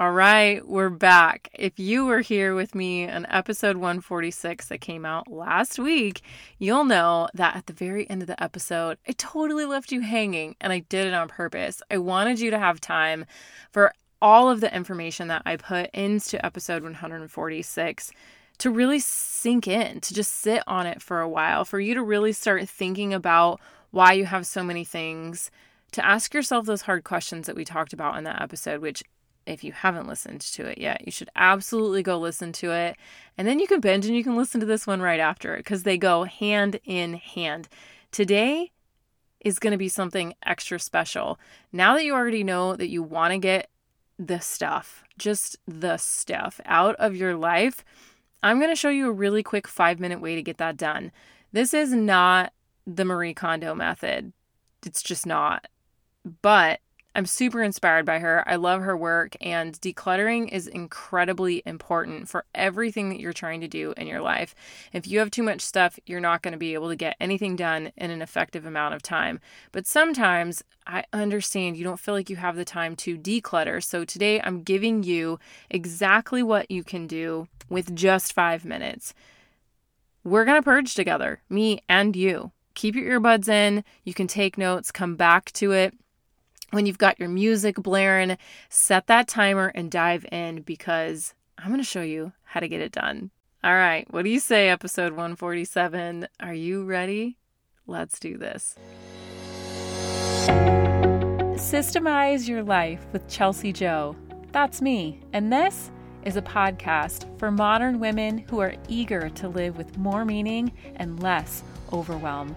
All right, we're back. If you were here with me on episode 146 that came out last week, you'll know that at the very end of the episode, I totally left you hanging and I did it on purpose. I wanted you to have time for all of the information that I put into episode 146 to really sink in, to just sit on it for a while, for you to really start thinking about why you have so many things, to ask yourself those hard questions that we talked about in that episode, which if you haven't listened to it yet, you should absolutely go listen to it. And then you can binge and you can listen to this one right after it because they go hand in hand. Today is going to be something extra special. Now that you already know that you want to get the stuff, just the stuff out of your life, I'm going to show you a really quick five minute way to get that done. This is not the Marie Kondo method, it's just not. But I'm super inspired by her. I love her work, and decluttering is incredibly important for everything that you're trying to do in your life. If you have too much stuff, you're not going to be able to get anything done in an effective amount of time. But sometimes I understand you don't feel like you have the time to declutter. So today I'm giving you exactly what you can do with just five minutes. We're going to purge together, me and you. Keep your earbuds in. You can take notes, come back to it when you've got your music blaring, set that timer and dive in because I'm going to show you how to get it done. All right, what do you say, episode 147? Are you ready? Let's do this. Systemize Your Life with Chelsea Joe. That's me, and this is a podcast for modern women who are eager to live with more meaning and less overwhelm.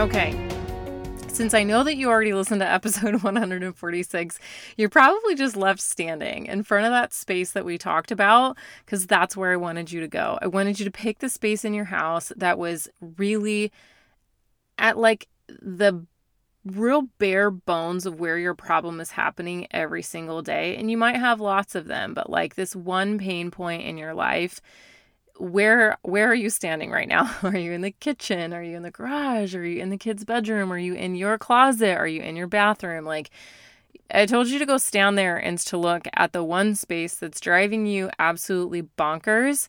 Okay. Since I know that you already listened to episode 146, you're probably just left standing in front of that space that we talked about because that's where I wanted you to go. I wanted you to pick the space in your house that was really at like the real bare bones of where your problem is happening every single day. And you might have lots of them, but like this one pain point in your life where where are you standing right now? Are you in the kitchen? Are you in the garage? Are you in the kids' bedroom? Are you in your closet? Are you in your bathroom? Like I told you to go stand there and to look at the one space that's driving you absolutely bonkers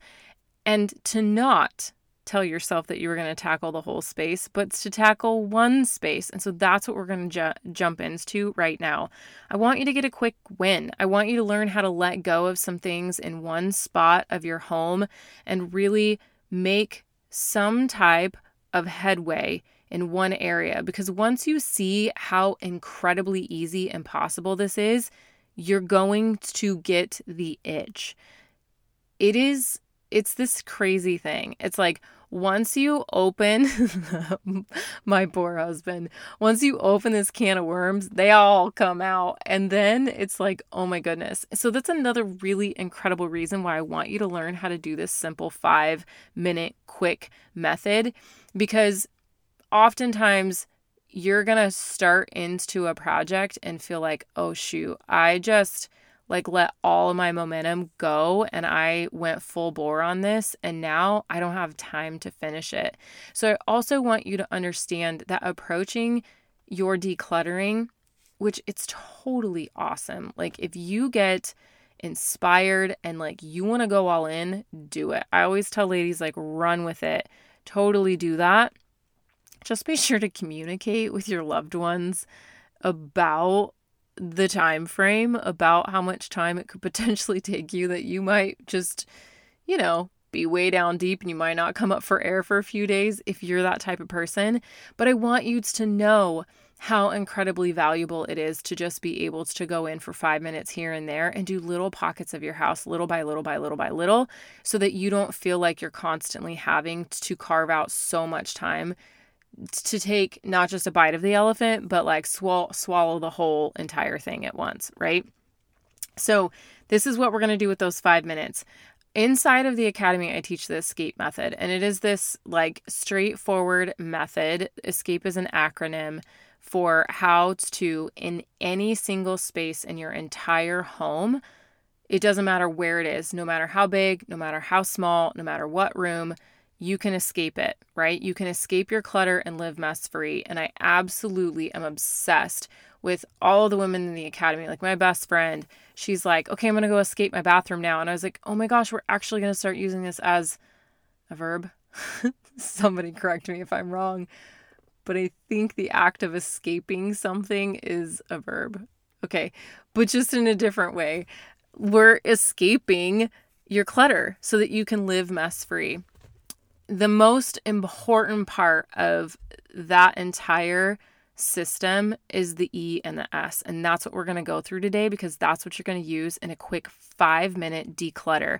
and to not tell yourself that you were going to tackle the whole space, but to tackle one space. And so that's what we're going to ju- jump into right now. I want you to get a quick win. I want you to learn how to let go of some things in one spot of your home and really make some type of headway in one area. Because once you see how incredibly easy and possible this is, you're going to get the itch. It is it's this crazy thing. It's like once you open my poor husband, once you open this can of worms, they all come out. And then it's like, oh my goodness. So that's another really incredible reason why I want you to learn how to do this simple five minute quick method because oftentimes you're going to start into a project and feel like, oh shoot, I just like let all of my momentum go and I went full bore on this and now I don't have time to finish it. So I also want you to understand that approaching your decluttering, which it's totally awesome. Like if you get inspired and like you want to go all in, do it. I always tell ladies like run with it. Totally do that. Just be sure to communicate with your loved ones about the time frame about how much time it could potentially take you that you might just, you know, be way down deep and you might not come up for air for a few days if you're that type of person. But I want you to know how incredibly valuable it is to just be able to go in for five minutes here and there and do little pockets of your house, little by little by little by little, so that you don't feel like you're constantly having to carve out so much time to take not just a bite of the elephant, but like swallow swallow the whole entire thing at once, right? So, this is what we're going to do with those 5 minutes. Inside of the academy, I teach the escape method, and it is this like straightforward method. Escape is an acronym for how to, in any single space in your entire home, it doesn't matter where it is, no matter how big, no matter how small, no matter what room, you can escape it, right? You can escape your clutter and live mess free. And I absolutely am obsessed with all the women in the academy. Like my best friend, she's like, okay, I'm going to go escape my bathroom now. And I was like, oh my gosh, we're actually going to start using this as a verb. Somebody correct me if I'm wrong but I think the act of escaping something is a verb. Okay, but just in a different way. We're escaping your clutter so that you can live mess free. The most important part of that entire system is the E and the S. And that's what we're going to go through today because that's what you're going to use in a quick five minute declutter.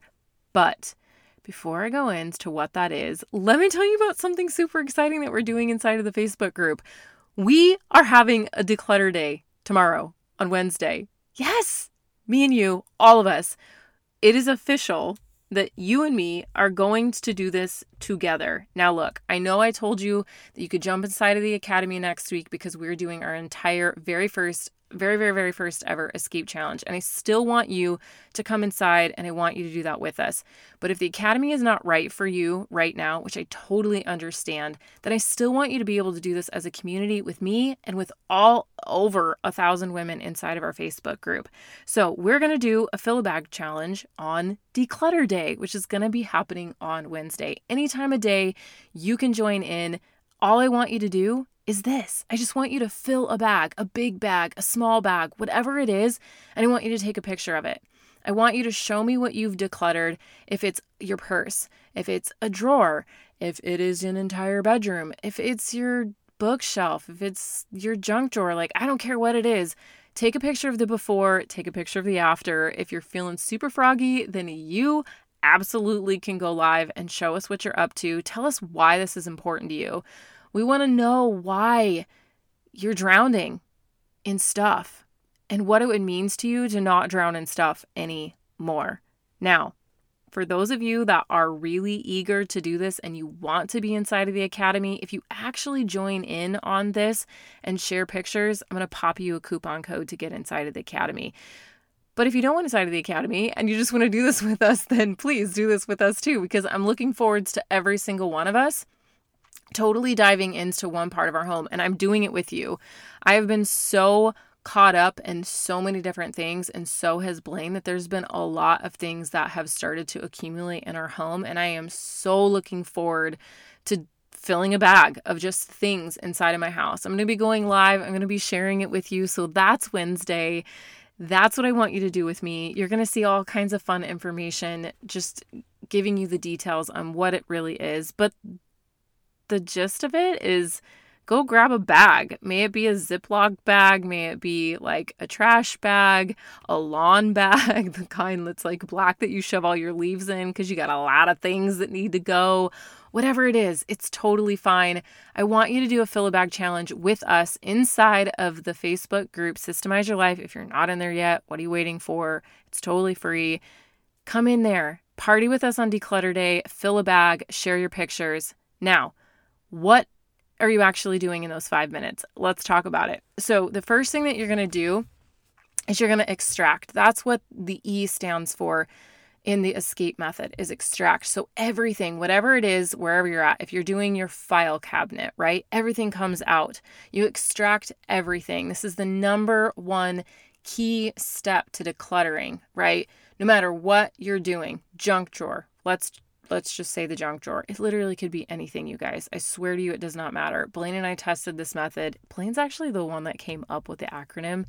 But before I go into what that is, let me tell you about something super exciting that we're doing inside of the Facebook group. We are having a declutter day tomorrow on Wednesday. Yes, me and you, all of us. It is official that you and me are going to do this together. Now, look, I know I told you that you could jump inside of the academy next week because we're doing our entire very first very, very, very first ever escape challenge. And I still want you to come inside and I want you to do that with us. But if the academy is not right for you right now, which I totally understand, then I still want you to be able to do this as a community with me and with all over a thousand women inside of our Facebook group. So we're going to do a fill a bag challenge on declutter day, which is going to be happening on Wednesday. Anytime of day, you can join in. All I want you to do is this. I just want you to fill a bag, a big bag, a small bag, whatever it is, and I want you to take a picture of it. I want you to show me what you've decluttered if it's your purse, if it's a drawer, if it is an entire bedroom, if it's your bookshelf, if it's your junk drawer, like I don't care what it is. Take a picture of the before, take a picture of the after. If you're feeling super froggy, then you absolutely can go live and show us what you're up to. Tell us why this is important to you. We want to know why you're drowning in stuff and what it means to you to not drown in stuff anymore. Now, for those of you that are really eager to do this and you want to be inside of the academy, if you actually join in on this and share pictures, I'm going to pop you a coupon code to get inside of the academy. But if you don't want inside of the academy and you just want to do this with us, then please do this with us too, because I'm looking forwards to every single one of us totally diving into one part of our home and I'm doing it with you. I have been so caught up in so many different things and so has Blaine that there's been a lot of things that have started to accumulate in our home and I am so looking forward to filling a bag of just things inside of my house. I'm going to be going live. I'm going to be sharing it with you. So that's Wednesday. That's what I want you to do with me. You're going to see all kinds of fun information just giving you the details on what it really is. But the gist of it is go grab a bag. May it be a Ziploc bag, may it be like a trash bag, a lawn bag, the kind that's like black that you shove all your leaves in because you got a lot of things that need to go. Whatever it is, it's totally fine. I want you to do a fill a bag challenge with us inside of the Facebook group Systemize Your Life. If you're not in there yet, what are you waiting for? It's totally free. Come in there, party with us on Declutter Day, fill a bag, share your pictures. Now, what are you actually doing in those five minutes? Let's talk about it. So, the first thing that you're going to do is you're going to extract. That's what the E stands for in the escape method is extract. So everything, whatever it is, wherever you're at, if you're doing your file cabinet, right? Everything comes out. You extract everything. This is the number one key step to decluttering, right? No matter what you're doing, junk drawer. Let's let's just say the junk drawer. It literally could be anything, you guys. I swear to you, it does not matter. Blaine and I tested this method. Blaine's actually the one that came up with the acronym.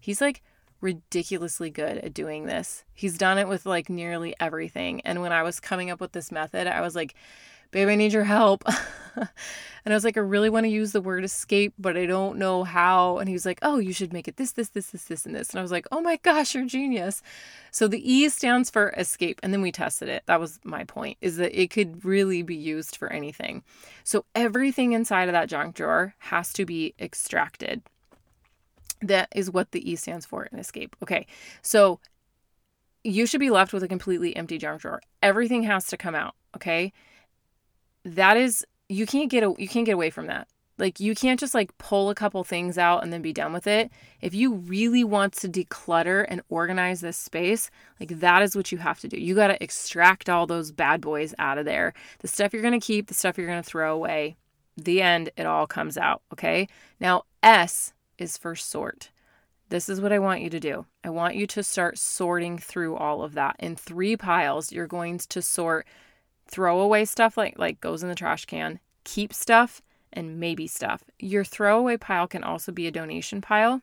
He's like ridiculously good at doing this. He's done it with like nearly everything. And when I was coming up with this method, I was like, Babe, I need your help. and I was like, I really want to use the word escape, but I don't know how. And he was like, Oh, you should make it this, this, this, this, this, and this. And I was like, Oh my gosh, you're genius. So the E stands for escape. And then we tested it. That was my point, is that it could really be used for anything. So everything inside of that junk drawer has to be extracted. That is what the E stands for in escape. Okay. So you should be left with a completely empty junk drawer. Everything has to come out, okay? That is you can't get a, you can't get away from that. Like you can't just like pull a couple things out and then be done with it. If you really want to declutter and organize this space, like that is what you have to do. You got to extract all those bad boys out of there. The stuff you're going to keep, the stuff you're going to throw away. The end, it all comes out, okay? Now S is for sort. This is what I want you to do. I want you to start sorting through all of that. In three piles, you're going to sort throwaway stuff like like goes in the trash can, keep stuff, and maybe stuff. Your throwaway pile can also be a donation pile.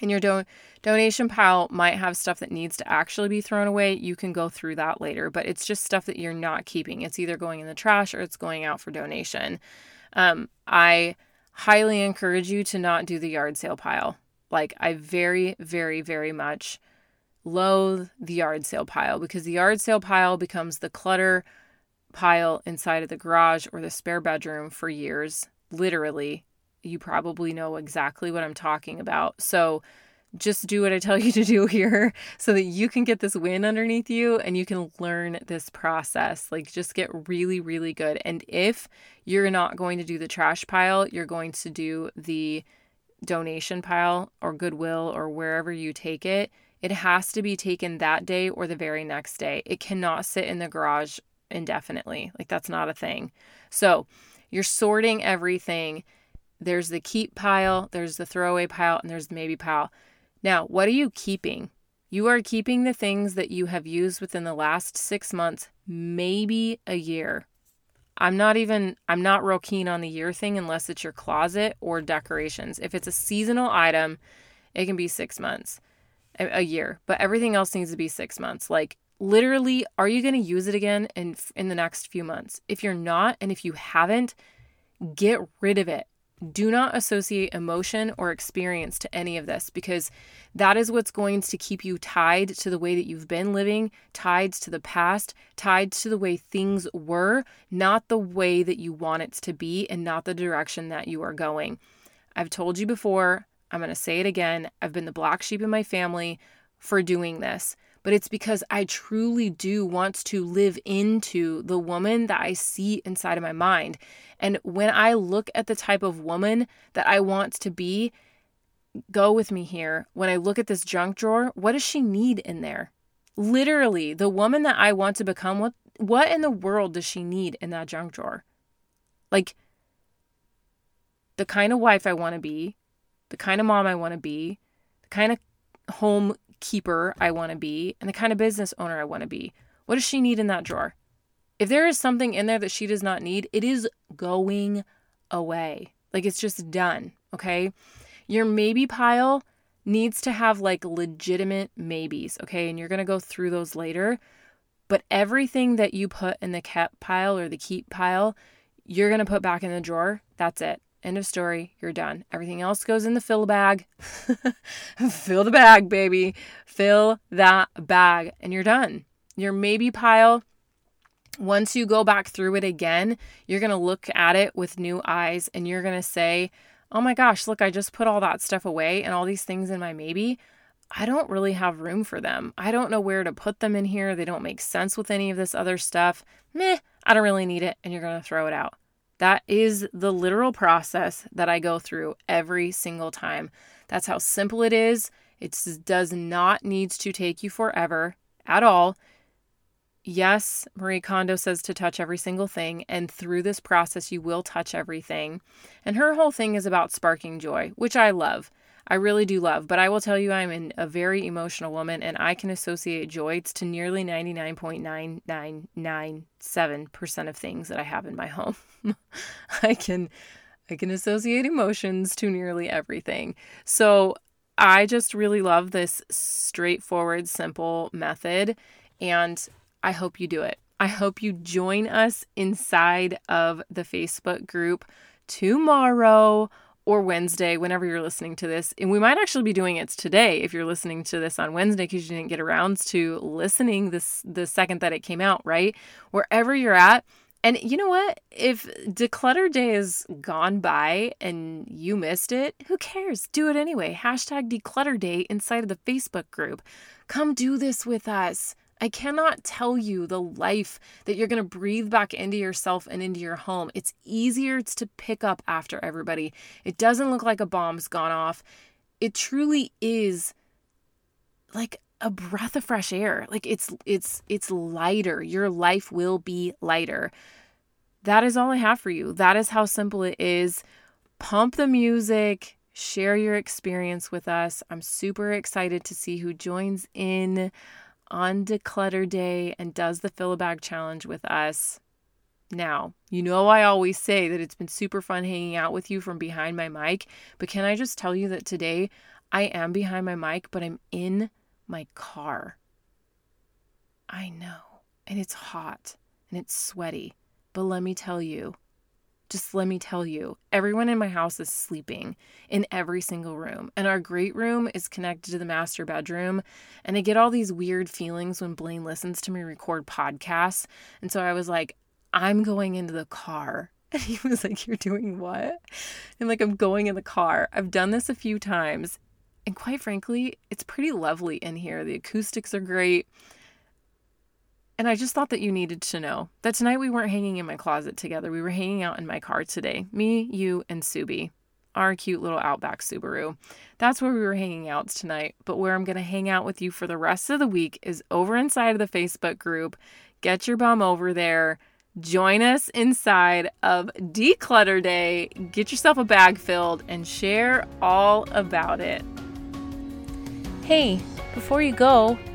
And your do- donation pile might have stuff that needs to actually be thrown away. You can go through that later, but it's just stuff that you're not keeping. It's either going in the trash or it's going out for donation. Um, I highly encourage you to not do the yard sale pile. Like, I very, very, very much loathe the yard sale pile because the yard sale pile becomes the clutter pile inside of the garage or the spare bedroom for years. Literally, you probably know exactly what I'm talking about. So, just do what I tell you to do here so that you can get this win underneath you and you can learn this process. Like, just get really, really good. And if you're not going to do the trash pile, you're going to do the donation pile or Goodwill or wherever you take it, it has to be taken that day or the very next day. It cannot sit in the garage indefinitely. Like, that's not a thing. So, you're sorting everything. There's the keep pile, there's the throwaway pile, and there's the maybe pile. Now, what are you keeping? You are keeping the things that you have used within the last six months, maybe a year. I'm not even, I'm not real keen on the year thing unless it's your closet or decorations. If it's a seasonal item, it can be six months, a year, but everything else needs to be six months. Like, literally, are you going to use it again in, in the next few months? If you're not, and if you haven't, get rid of it do not associate emotion or experience to any of this because that is what's going to keep you tied to the way that you've been living, tied to the past, tied to the way things were, not the way that you want it to be, and not the direction that you are going. I've told you before, I'm going to say it again. I've been the black sheep in my family for doing this but it's because I truly do want to live into the woman that I see inside of my mind. And when I look at the type of woman that I want to be, go with me here. When I look at this junk drawer, what does she need in there? Literally, the woman that I want to become, what what in the world does she need in that junk drawer? Like the kind of wife I want to be, the kind of mom I want to be, the kind of home keeper I want to be and the kind of business owner I want to be. What does she need in that drawer? If there is something in there that she does not need, it is going away. Like it's just done, okay? Your maybe pile needs to have like legitimate maybes, okay? And you're going to go through those later. But everything that you put in the kept pile or the keep pile, you're going to put back in the drawer. That's it. End of story. You're done. Everything else goes in the fill bag. fill the bag, baby. Fill that bag, and you're done. Your maybe pile, once you go back through it again, you're going to look at it with new eyes and you're going to say, oh my gosh, look, I just put all that stuff away and all these things in my maybe. I don't really have room for them. I don't know where to put them in here. They don't make sense with any of this other stuff. Meh, I don't really need it. And you're going to throw it out. That is the literal process that I go through every single time. That's how simple it is. It does not need to take you forever at all. Yes, Marie Kondo says to touch every single thing, and through this process, you will touch everything. And her whole thing is about sparking joy, which I love. I really do love, but I will tell you, I'm a very emotional woman and I can associate joy to nearly 99.9997% of things that I have in my home. I can I can associate emotions to nearly everything. So I just really love this straightforward, simple method and I hope you do it. I hope you join us inside of the Facebook group tomorrow or Wednesday, whenever you're listening to this. And we might actually be doing it today if you're listening to this on Wednesday because you didn't get around to listening this the second that it came out, right? Wherever you're at. And you know what? If Declutter Day is gone by and you missed it, who cares? Do it anyway. Hashtag Declutter Day inside of the Facebook group. Come do this with us. I cannot tell you the life that you're going to breathe back into yourself and into your home. It's easier to pick up after everybody. It doesn't look like a bomb's gone off. It truly is like a breath of fresh air. Like it's it's it's lighter. Your life will be lighter. That is all I have for you. That is how simple it is. Pump the music, share your experience with us. I'm super excited to see who joins in on Declutter Day and does the fill a bag challenge with us. Now, you know, I always say that it's been super fun hanging out with you from behind my mic, but can I just tell you that today I am behind my mic, but I'm in my car. I know, and it's hot and it's sweaty, but let me tell you, just let me tell you, everyone in my house is sleeping in every single room. And our great room is connected to the master bedroom. And I get all these weird feelings when Blaine listens to me record podcasts. And so I was like, I'm going into the car. And he was like, You're doing what? And like, I'm going in the car. I've done this a few times. And quite frankly, it's pretty lovely in here. The acoustics are great. And I just thought that you needed to know that tonight we weren't hanging in my closet together. We were hanging out in my car today. Me, you, and Subi, our cute little Outback Subaru. That's where we were hanging out tonight. But where I'm going to hang out with you for the rest of the week is over inside of the Facebook group. Get your bum over there. Join us inside of Declutter Day. Get yourself a bag filled and share all about it. Hey, before you go,